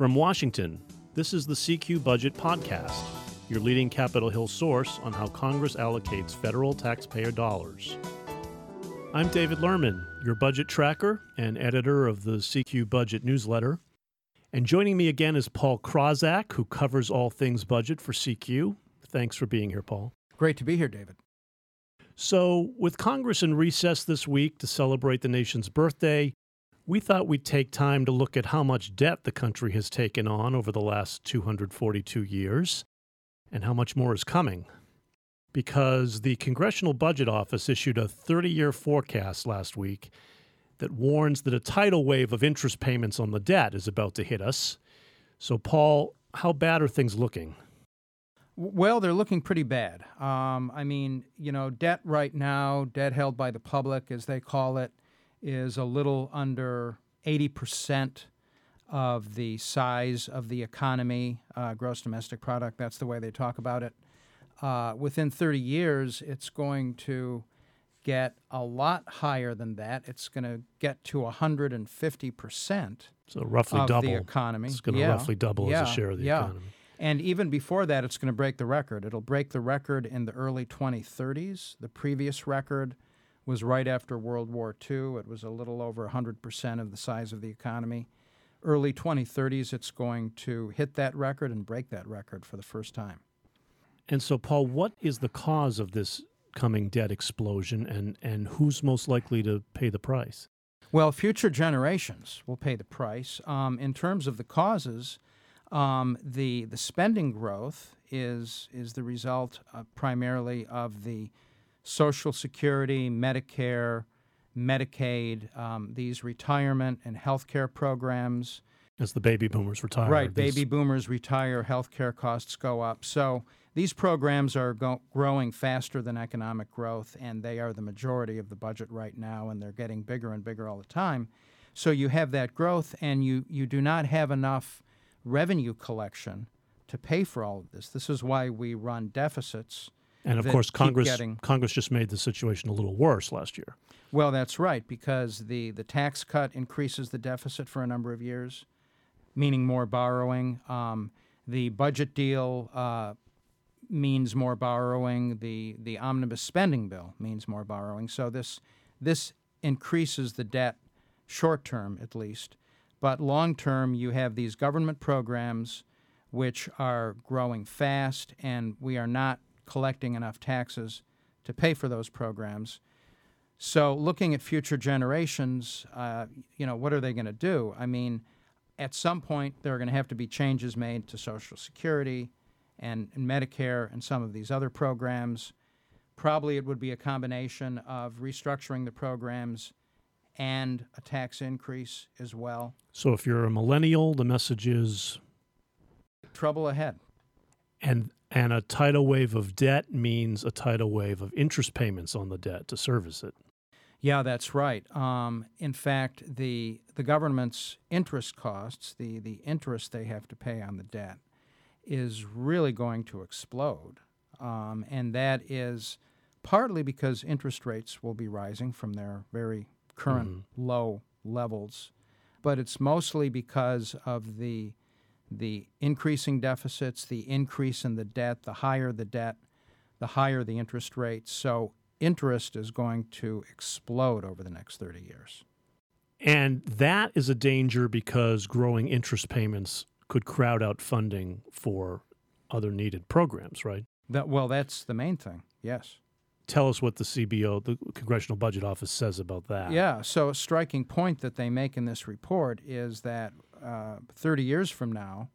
From Washington, this is the CQ Budget Podcast, your leading Capitol Hill source on how Congress allocates federal taxpayer dollars. I'm David Lerman, your budget tracker and editor of the CQ Budget newsletter. And joining me again is Paul Krawzak, who covers all things budget for CQ. Thanks for being here, Paul. Great to be here, David. So, with Congress in recess this week to celebrate the nation's birthday, we thought we'd take time to look at how much debt the country has taken on over the last 242 years and how much more is coming. Because the Congressional Budget Office issued a 30 year forecast last week that warns that a tidal wave of interest payments on the debt is about to hit us. So, Paul, how bad are things looking? Well, they're looking pretty bad. Um, I mean, you know, debt right now, debt held by the public, as they call it, is a little under 80% of the size of the economy, uh, gross domestic product. That's the way they talk about it. Uh, within 30 years, it's going to get a lot higher than that. It's going to get to 150%. So roughly double the economy. It's going to yeah. roughly double yeah. as a share of the yeah. economy. And even before that, it's going to break the record. It'll break the record in the early 2030s. The previous record was right after World War II. It was a little over 100% of the size of the economy. Early 2030s, it's going to hit that record and break that record for the first time. And so, Paul, what is the cause of this coming debt explosion, and, and who's most likely to pay the price? Well, future generations will pay the price. Um, in terms of the causes, um, the the spending growth is is the result uh, primarily of the Social Security, Medicare, Medicaid, um, these retirement and health care programs. As the baby boomers retire. Right, these- baby boomers retire, health care costs go up. So these programs are go- growing faster than economic growth, and they are the majority of the budget right now, and they're getting bigger and bigger all the time. So you have that growth, and you, you do not have enough revenue collection to pay for all of this. This is why we run deficits. And of course, Congress getting- Congress just made the situation a little worse last year. Well, that's right, because the, the tax cut increases the deficit for a number of years, meaning more borrowing. Um, the budget deal uh, means more borrowing. The, the omnibus spending bill means more borrowing. So this, this increases the debt, short term at least. But long term, you have these government programs which are growing fast, and we are not collecting enough taxes to pay for those programs. So, looking at future generations, uh, you know, what are they going to do? I mean, at some point, there are going to have to be changes made to Social Security and, and Medicare and some of these other programs. Probably it would be a combination of restructuring the programs and a tax increase as well. So if you're a millennial, the message is Trouble ahead. and and a tidal wave of debt means a tidal wave of interest payments on the debt to service it. Yeah, that's right. Um, in fact, the the government's interest costs, the the interest they have to pay on the debt, is really going to explode, um, and that is partly because interest rates will be rising from their very current low levels, but it's mostly because of the the increasing deficits, the increase in the debt, the higher the debt, the higher the interest rates. So interest is going to explode over the next 30 years. And that is a danger because growing interest payments could crowd out funding for other needed programs, right? That, well, that's the main thing. Yes. Tell us what the CBO, the Congressional Budget Office, says about that. Yeah. So a striking point that they make in this report is that uh, 30 years from now,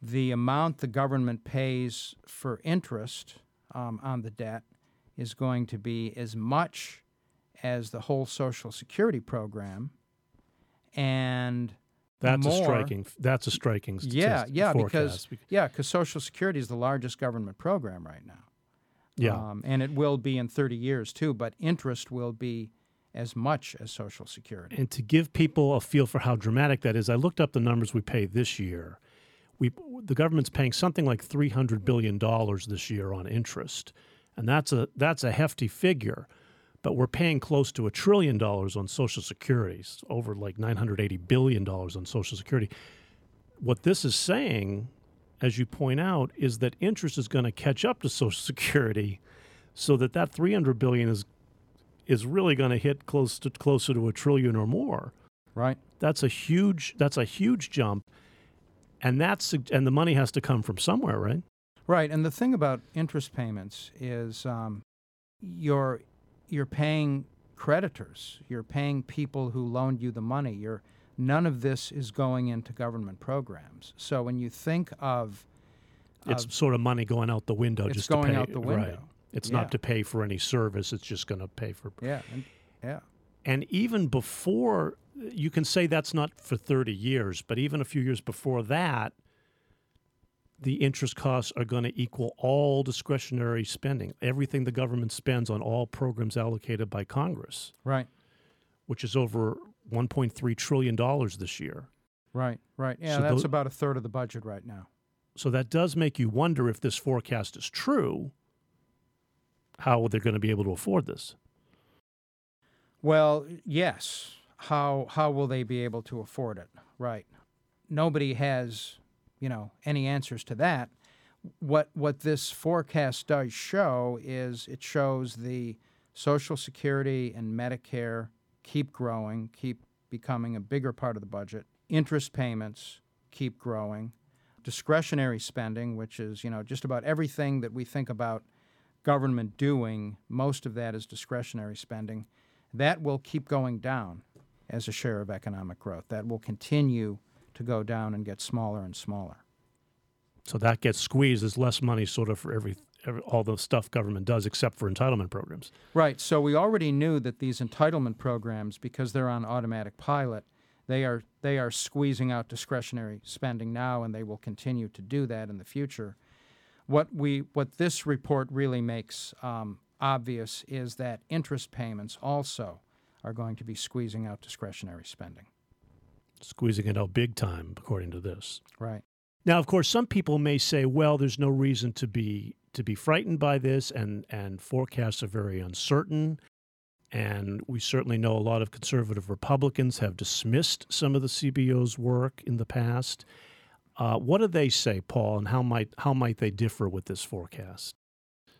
the amount the government pays for interest um, on the debt is going to be as much as the whole Social Security program, and That's a striking. That's a striking. Yeah, statistic- yeah, forecast. because yeah, because Social Security is the largest government program right now. yeah, um, and it will be in 30 years too. But interest will be as much as Social Security. and to give people a feel for how dramatic that is, I looked up the numbers we pay this year. We the government's paying something like three hundred billion dollars this year on interest, and that's a that's a hefty figure. But we're paying close to a trillion dollars on Social Security, s- over like nine hundred eighty billion dollars on Social Security. what this is saying, as you point out, is that interest is going to catch up to Social Security, so that that 300 billion is is really going to hit close to closer to a trillion or more. Right. That's a huge that's a huge jump, and that's and the money has to come from somewhere, right? Right. And the thing about interest payments is um, you're you're paying creditors. You're paying people who loaned you the money. You're none of this is going into government programs. So when you think of It's sort of money going out the window it's just going to pay. out the window. right. It's Yeah. not to pay for any service. It's just going to pay for. Yeah. And, yeah. And even before, you can say that's not for 30 years, but even a few years before that, the interest costs are going to equal all discretionary spending, everything the government spends on all programs allocated by Congress, Right. which is over 1.3 trillion dollars this year. Right. Right. Yeah. So that's about a third of the budget right now. So that does make you wonder if this forecast is true, how they're going to be able to afford this. Well, yes. How how will they be able to afford it? Right. Nobody has, you know, any answers to that. What what this forecast does show is it shows the Social Security and Medicare keep growing, keep becoming a bigger part of the budget. Interest payments keep growing. Discretionary spending, which is, you know, just about everything that we think about government doing, most of that is discretionary spending that will keep going down as a share of economic growth. That will continue to go down and get smaller and smaller. So that gets squeezed. There's less money sort of for every, every all the stuff government does except for entitlement programs. Right. So we already knew that these entitlement programs, because they're on automatic pilot, they are they are squeezing out discretionary spending now, and they will continue to do that in the future. What we what this report really makes um, obvious is that interest payments also are going to be squeezing out discretionary spending. Squeezing it out big time, according to this. Right. Now, of course, some people may say, "Well, there's no reason to be to be frightened by this, and and forecasts are very uncertain." And we certainly know a lot of conservative Republicans have dismissed some of the CBO's work in the past. Uh, what do they say, Paul, and how might how might they differ with this forecast?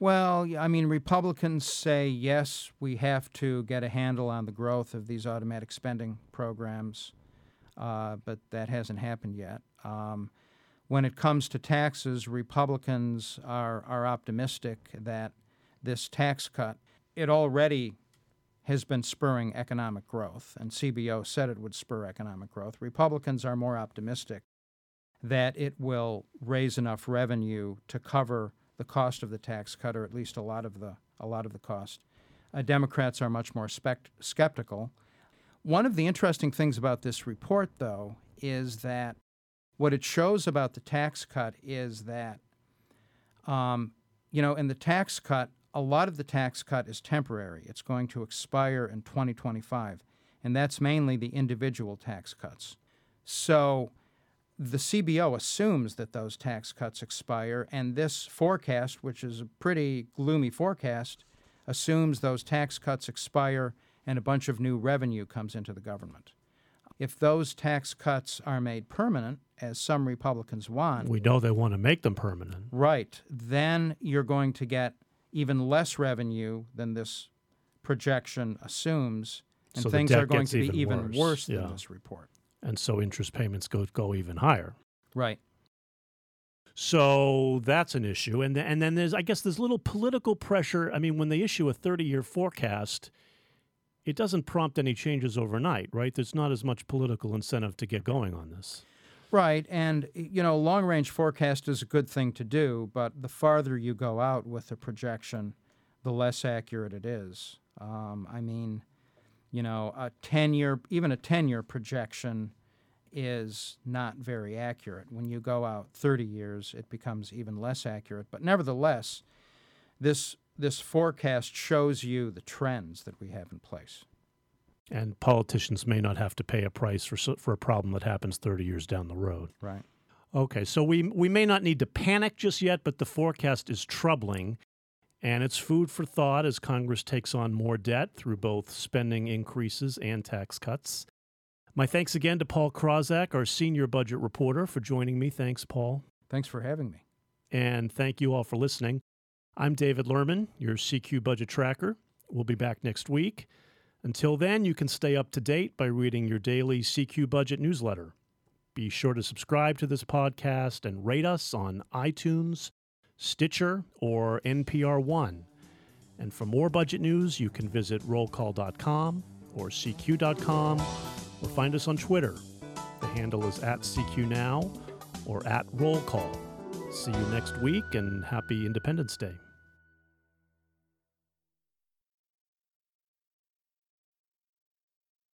Well, I mean, Republicans say yes, we have to get a handle on the growth of these automatic spending programs, uh, but that hasn't happened yet. Um, when it comes to taxes, Republicans are, are optimistic that this tax cut, it already has been spurring economic growth, and CBO said it would spur economic growth. Republicans are more optimistic that it will raise enough revenue to cover the cost of the tax cut, or at least a lot of the a lot of the cost. Uh, Democrats are much more spect- skeptical. One of the interesting things about this report, though, is that what it shows about the tax cut is that, um, you know, in the tax cut, a lot of the tax cut is temporary. It's going to expire in 2025, and that's mainly the individual tax cuts. So the CBO assumes that those tax cuts expire, and this forecast, which is a pretty gloomy forecast, assumes those tax cuts expire and a bunch of new revenue comes into the government. If those tax cuts are made permanent, as some Republicans want, We know they want to make them permanent. right, then you're going to get even less revenue than this projection assumes, and So things are going to be even worse yeah. than this report. And so interest payments go go even higher. Right. So that's an issue, and th- and then there's I guess there's little political pressure. I mean, when they issue a 30 year forecast, it doesn't prompt any changes overnight, right? There's not as much political incentive to get going on this. Right, and you know, long range forecast is a good thing to do, but the farther you go out with the projection, the less accurate it is. Um, I mean, you know, a ten year, even a ten year projection is not very accurate. When you go out thirty years, it becomes even less accurate. But nevertheless, this this forecast shows you the trends that we have in place. And politicians may not have to pay a price for for a problem that happens 30 years down the road. Right. Okay, so we we may not need to panic just yet, but the forecast is troubling, and it's food for thought as Congress takes on more debt through both spending increases and tax cuts. My thanks again to Paul Krawzak, our senior budget reporter, for joining me. Thanks, Paul. Thanks for having me. And thank you all for listening. I'm David Lerman, your CQ budget tracker. We'll be back next week. Until then, you can stay up to date by reading your daily CQ budget newsletter. Be sure to subscribe to this podcast and rate us on iTunes, Stitcher, or NPR One. And for more budget news, you can visit rollcall.com or CQ.com or find us on Twitter. The handle is at CQ Now or at Roll Call. See you next week and happy Independence Day.